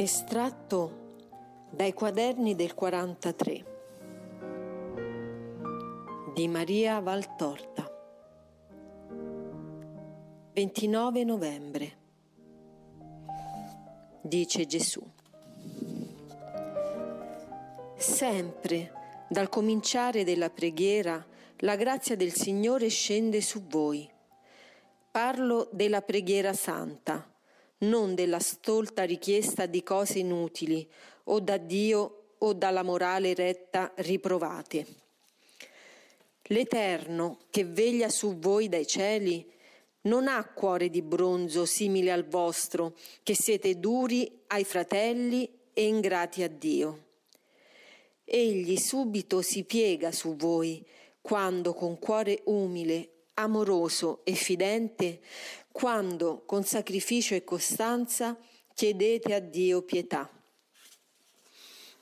Estratto dai quaderni del 43 di Maria Valtorta. 29 novembre. Dice Gesù. Sempre dal cominciare della preghiera la grazia del Signore scende su voi. Parlo della preghiera santa non della stolta richiesta di cose inutili o da Dio o dalla morale retta riprovate. L'Eterno che veglia su voi dai cieli non ha cuore di bronzo simile al vostro, che siete duri ai fratelli e ingrati a Dio. Egli subito si piega su voi quando con cuore umile amoroso e fidente quando con sacrificio e costanza chiedete a Dio pietà.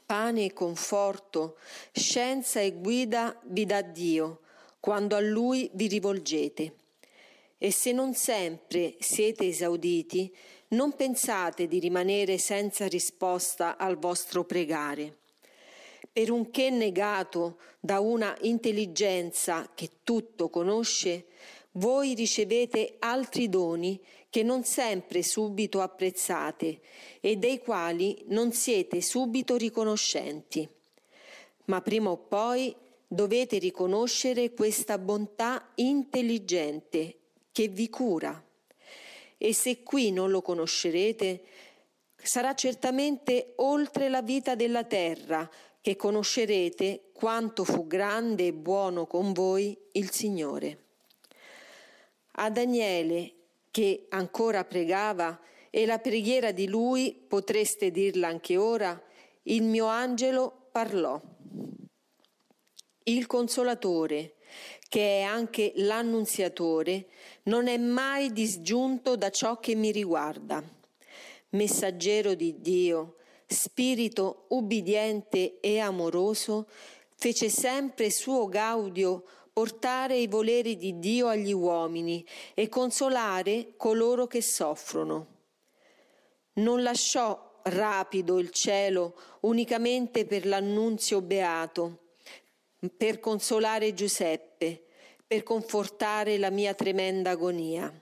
Pane e conforto, scienza e guida vi dà Dio quando a Lui vi rivolgete. E se non sempre siete esauditi, non pensate di rimanere senza risposta al vostro pregare per un che negato da una intelligenza che tutto conosce, voi ricevete altri doni che non sempre subito apprezzate e dei quali non siete subito riconoscenti. Ma prima o poi dovete riconoscere questa bontà intelligente che vi cura. E se qui non lo conoscerete, sarà certamente oltre la vita della terra che conoscerete quanto fu grande e buono con voi il Signore. A Daniele, che ancora pregava, e la preghiera di lui, potreste dirla anche ora, il mio angelo parlò. Il consolatore, che è anche l'annunziatore, non è mai disgiunto da ciò che mi riguarda. Messaggero di Dio, spirito ubbidiente e amoroso, fece sempre suo gaudio portare i voleri di Dio agli uomini e consolare coloro che soffrono. Non lasciò rapido il cielo unicamente per l'annunzio beato, per consolare Giuseppe, per confortare la mia tremenda agonia.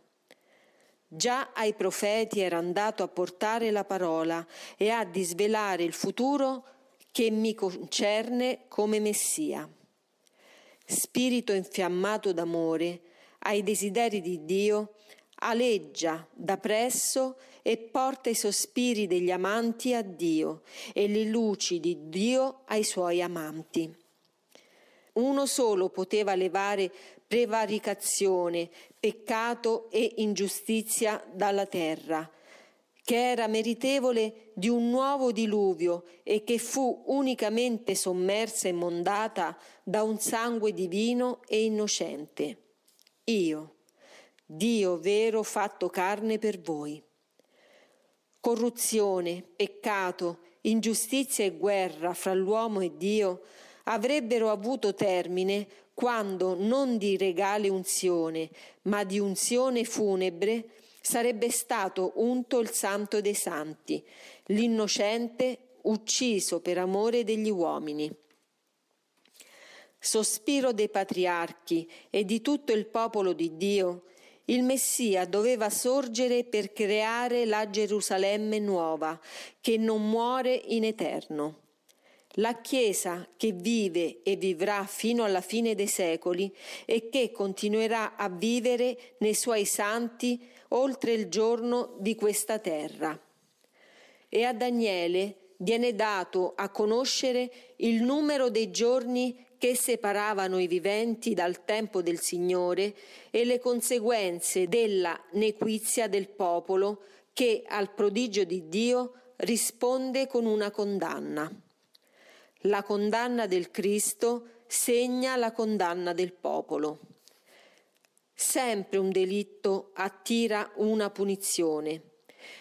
Già ai profeti era andato a portare la parola e a disvelare il futuro che mi concerne come Messia. Spirito infiammato d'amore, ai desideri di Dio, aleggia da presso e porta i sospiri degli amanti a Dio e le luci di Dio ai suoi amanti. Uno solo poteva levare prevaricazione, peccato e ingiustizia dalla terra, che era meritevole di un nuovo diluvio e che fu unicamente sommersa e mondata da un sangue divino e innocente. Io, Dio vero fatto carne per voi. Corruzione, peccato, ingiustizia e guerra fra l'uomo e Dio avrebbero avuto termine quando non di regale unzione, ma di unzione funebre, sarebbe stato unto il santo dei santi, l'innocente ucciso per amore degli uomini. Sospiro dei patriarchi e di tutto il popolo di Dio, il Messia doveva sorgere per creare la Gerusalemme nuova, che non muore in eterno. La Chiesa che vive e vivrà fino alla fine dei secoli e che continuerà a vivere nei suoi santi oltre il giorno di questa terra. E a Daniele viene dato a conoscere il numero dei giorni che separavano i viventi dal tempo del Signore e le conseguenze della nequizia del popolo che al prodigio di Dio risponde con una condanna. La condanna del Cristo segna la condanna del popolo. Sempre un delitto attira una punizione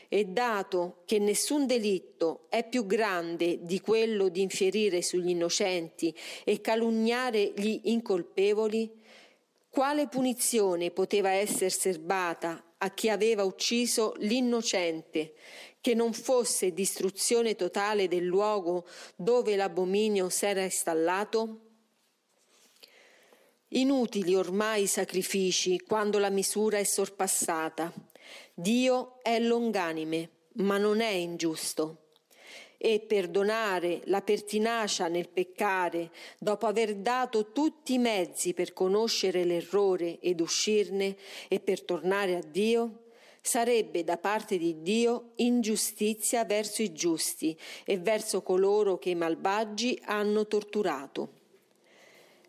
e dato che nessun delitto è più grande di quello di infierire sugli innocenti e calunniare gli incolpevoli, quale punizione poteva essere serbata a chi aveva ucciso l'innocente, che non fosse distruzione totale del luogo dove l'abominio s'era installato? Inutili ormai i sacrifici quando la misura è sorpassata. Dio è longanime, ma non è ingiusto e perdonare la pertinacia nel peccare, dopo aver dato tutti i mezzi per conoscere l'errore ed uscirne e per tornare a Dio, sarebbe da parte di Dio ingiustizia verso i giusti e verso coloro che i malvagi hanno torturato.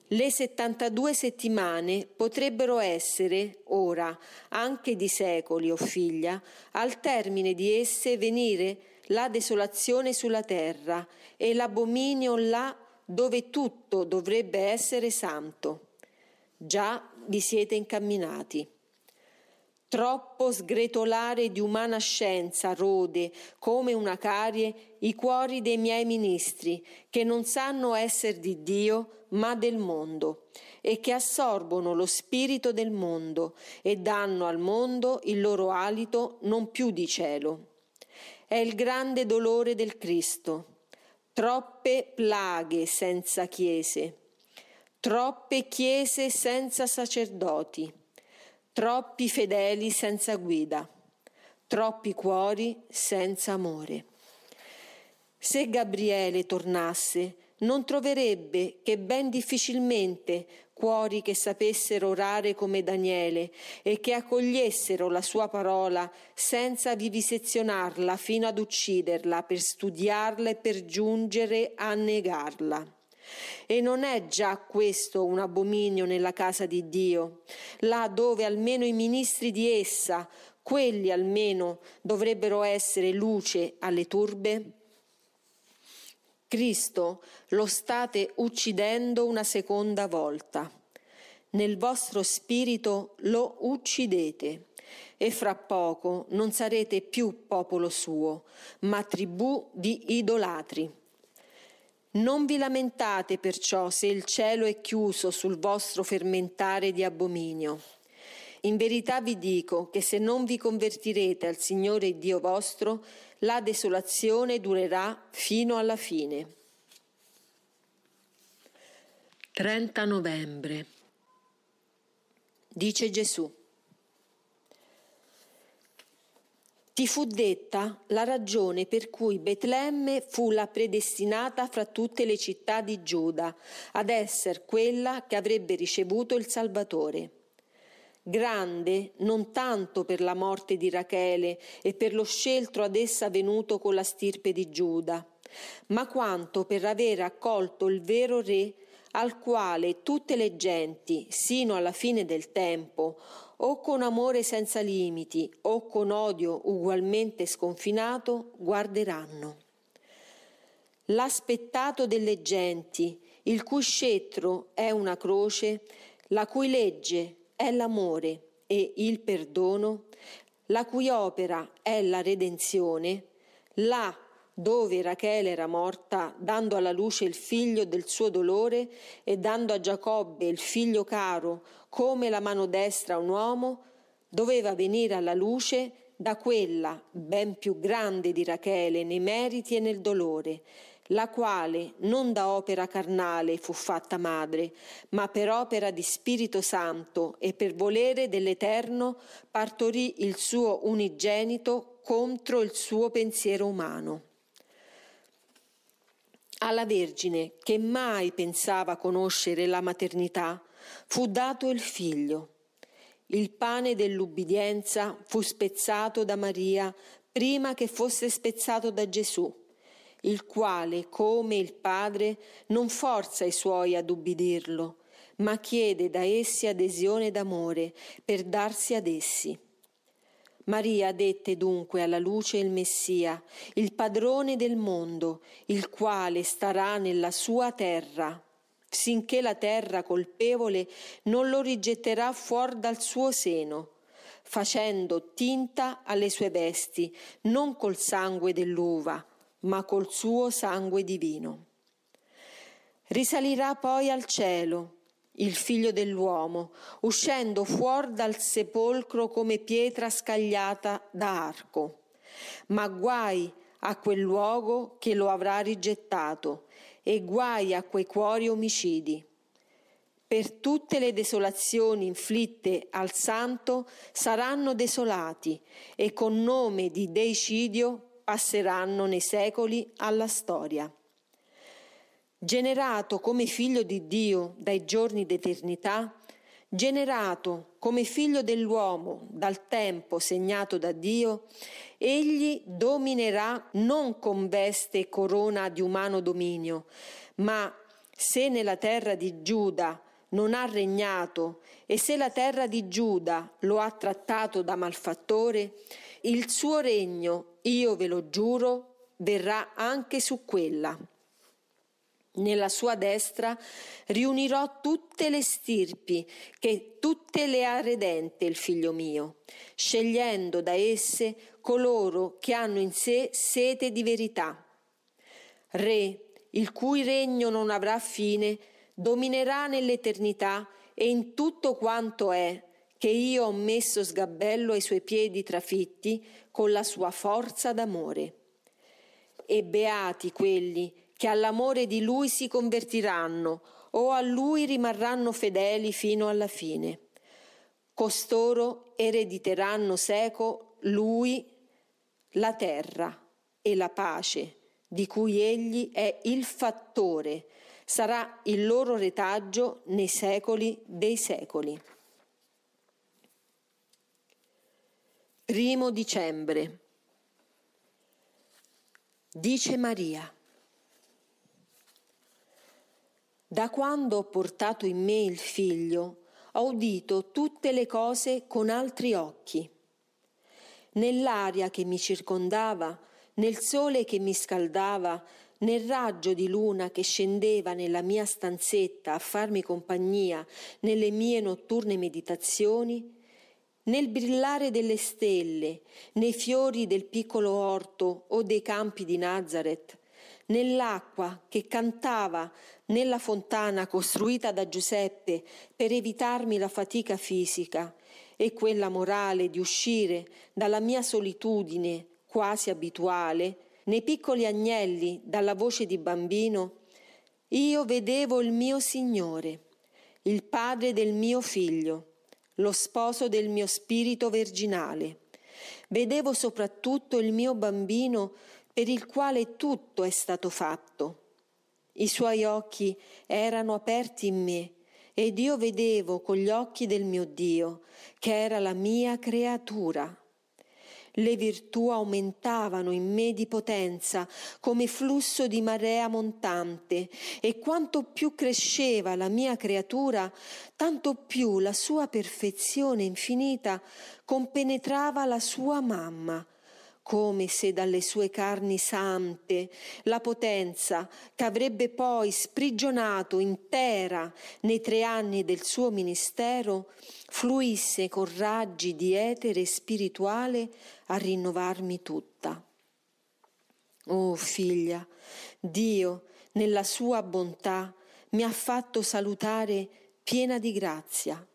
Le 72 settimane potrebbero essere, ora, anche di secoli, o oh figlia, al termine di esse venire la desolazione sulla terra e l'abominio là dove tutto dovrebbe essere santo. Già vi siete incamminati. Troppo sgretolare di umana scienza rode come una carie i cuori dei miei ministri, che non sanno essere di Dio, ma del mondo, e che assorbono lo spirito del mondo e danno al mondo il loro alito non più di cielo. È il grande dolore del Cristo. Troppe plaghe senza chiese, troppe chiese senza sacerdoti, troppi fedeli senza guida, troppi cuori senza amore. Se Gabriele tornasse, non troverebbe che ben difficilmente cuori che sapessero orare come Daniele e che accogliessero la sua parola senza vivisezionarla fino ad ucciderla per studiarla e per giungere a negarla. E non è già questo un abominio nella casa di Dio, là dove almeno i ministri di essa, quelli almeno, dovrebbero essere luce alle turbe? Cristo lo state uccidendo una seconda volta. Nel vostro spirito lo uccidete e fra poco non sarete più popolo suo, ma tribù di idolatri. Non vi lamentate perciò se il cielo è chiuso sul vostro fermentare di abominio. In verità vi dico che se non vi convertirete al Signore Dio vostro, la desolazione durerà fino alla fine. 30 novembre. Dice Gesù. Ti fu detta la ragione per cui Betlemme fu la predestinata fra tutte le città di Giuda ad essere quella che avrebbe ricevuto il Salvatore. Grande non tanto per la morte di Rachele e per lo scelto ad essa venuto con la stirpe di Giuda, ma quanto per aver accolto il vero re al quale tutte le genti, sino alla fine del tempo, o con amore senza limiti o con odio ugualmente sconfinato, guarderanno. L'aspettato delle genti, il cui scettro è una croce, la cui legge è l'amore e il perdono, la cui opera è la redenzione, là dove Rachele era morta, dando alla luce il figlio del suo dolore e dando a Giacobbe il figlio caro come la mano destra a un uomo, doveva venire alla luce da quella ben più grande di Rachele nei meriti e nel dolore, la quale non da opera carnale fu fatta madre, ma per opera di Spirito Santo e per volere dell'Eterno partorì il suo unigenito contro il suo pensiero umano. Alla Vergine, che mai pensava conoscere la maternità, fu dato il figlio. Il pane dell'ubbidienza fu spezzato da Maria prima che fosse spezzato da Gesù il quale, come il Padre, non forza i suoi ad ubbidirlo, ma chiede da essi adesione d'amore per darsi ad essi. Maria dette dunque alla luce il Messia, il padrone del mondo, il quale starà nella sua terra, sinché la terra colpevole non lo rigetterà fuori dal suo seno, facendo tinta alle sue vesti, non col sangue dell'uva, ma col suo sangue divino. Risalirà poi al cielo il figlio dell'uomo, uscendo fuori dal sepolcro come pietra scagliata da arco. Ma guai a quel luogo che lo avrà rigettato e guai a quei cuori omicidi. Per tutte le desolazioni inflitte al santo saranno desolati e con nome di deicidio passeranno nei secoli alla storia. Generato come figlio di Dio dai giorni d'eternità, generato come figlio dell'uomo dal tempo segnato da Dio, egli dominerà non con veste e corona di umano dominio, ma se nella terra di Giuda non ha regnato e se la terra di Giuda lo ha trattato da malfattore, il suo regno, io ve lo giuro, verrà anche su quella. Nella sua destra riunirò tutte le stirpi, che tutte le ha redente il figlio mio, scegliendo da esse coloro che hanno in sé sete di verità. Re, il cui regno non avrà fine, dominerà nell'eternità e in tutto quanto è, che io ho messo sgabello ai suoi piedi trafitti con la sua forza d'amore. E beati quelli che all'amore di lui si convertiranno o a lui rimarranno fedeli fino alla fine. Costoro erediteranno seco lui la terra e la pace, di cui egli è il fattore, sarà il loro retaggio nei secoli dei secoli. Primo dicembre. Dice Maria. Da quando ho portato in me il figlio, ho udito tutte le cose con altri occhi. Nell'aria che mi circondava, nel sole che mi scaldava, nel raggio di luna che scendeva nella mia stanzetta a farmi compagnia nelle mie notturne meditazioni, nel brillare delle stelle, nei fiori del piccolo orto o dei campi di Nazareth, nell'acqua che cantava nella fontana costruita da Giuseppe per evitarmi la fatica fisica e quella morale di uscire dalla mia solitudine quasi abituale nei piccoli agnelli dalla voce di bambino, io vedevo il mio Signore, il padre del mio figlio, lo sposo del mio spirito virginale. Vedevo soprattutto il mio bambino per il quale tutto è stato fatto. I suoi occhi erano aperti in me ed io vedevo con gli occhi del mio Dio, che era la mia creatura le virtù aumentavano in me di potenza come flusso di marea montante e quanto più cresceva la mia creatura, tanto più la sua perfezione infinita compenetrava la sua mamma come se dalle sue carni sante la potenza che avrebbe poi sprigionato intera nei tre anni del suo ministero fluisse con raggi di etere spirituale a rinnovarmi tutta. Oh figlia, Dio, nella sua bontà, mi ha fatto salutare piena di grazia,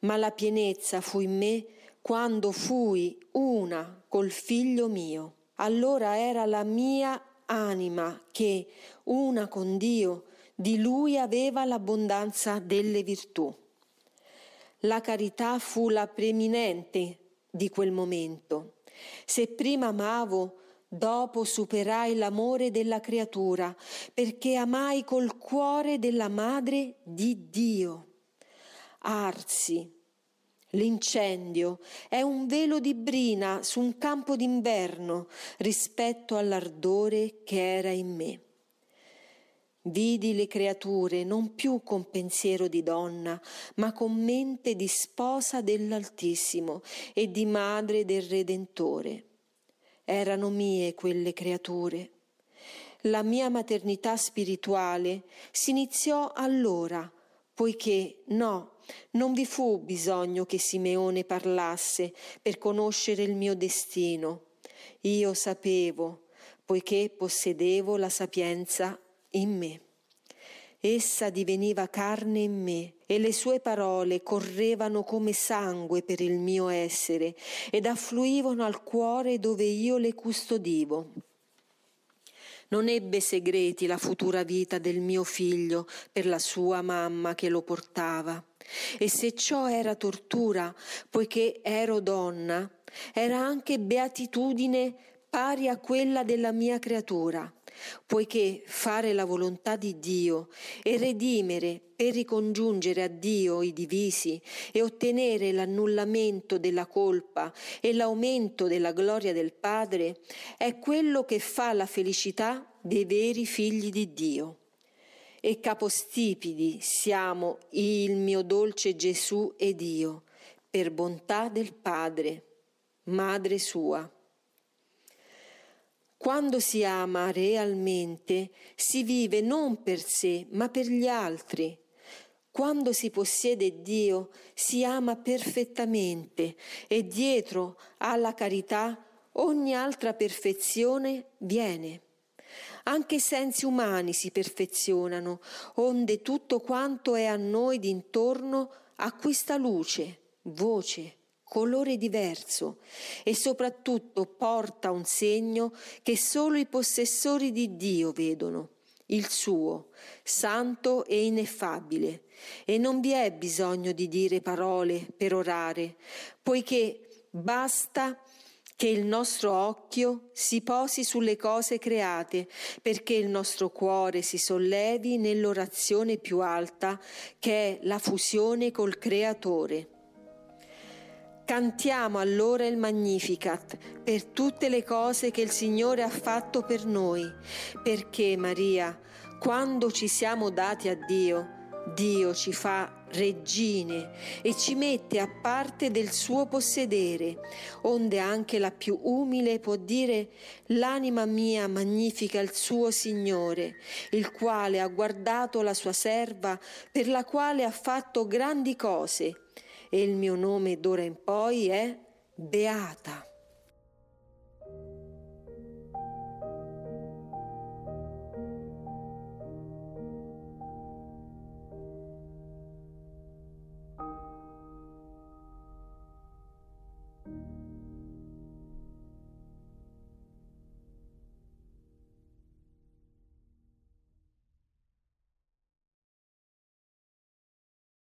ma la pienezza fu in me quando fui una col figlio mio. Allora era la mia anima che, una con Dio, di lui aveva l'abbondanza delle virtù. La carità fu la preeminente di quel momento. Se prima amavo, dopo superai l'amore della creatura, perché amai col cuore della madre di Dio. Arsi, L'incendio è un velo di brina su un campo d'inverno rispetto all'ardore che era in me. Vidi le creature non più con pensiero di donna, ma con mente di sposa dell'Altissimo e di madre del Redentore. Erano mie quelle creature. La mia maternità spirituale si iniziò allora, poiché no, non vi fu bisogno che Simeone parlasse per conoscere il mio destino. Io sapevo, poiché possedevo la sapienza in me. essa diveniva carne in me e le sue parole correvano come sangue per il mio essere ed affluivano al cuore dove io le custodivo. Non ebbe segreti la futura vita del mio figlio per la sua mamma che lo portava. E se ciò era tortura, poiché ero donna, era anche beatitudine pari a quella della mia creatura, poiché fare la volontà di Dio e redimere per ricongiungere a Dio i divisi e ottenere l'annullamento della colpa e l'aumento della gloria del Padre è quello che fa la felicità dei veri figli di Dio. E capostipidi siamo il mio dolce Gesù ed io, per bontà del Padre, madre sua. Quando si ama realmente, si vive non per sé, ma per gli altri. Quando si possiede Dio, si ama perfettamente e dietro alla carità ogni altra perfezione viene. Anche i sensi umani si perfezionano, onde tutto quanto è a noi d'intorno acquista luce, voce, colore diverso e soprattutto porta un segno che solo i possessori di Dio vedono, il suo, santo e ineffabile. E non vi è bisogno di dire parole per orare, poiché basta che il nostro occhio si posi sulle cose create, perché il nostro cuore si sollevi nell'orazione più alta, che è la fusione col Creatore. Cantiamo allora il Magnificat per tutte le cose che il Signore ha fatto per noi, perché Maria, quando ci siamo dati a Dio, Dio ci fa regine e ci mette a parte del suo possedere, onde anche la più umile può dire l'anima mia magnifica il suo Signore, il quale ha guardato la sua serva, per la quale ha fatto grandi cose e il mio nome d'ora in poi è Beata.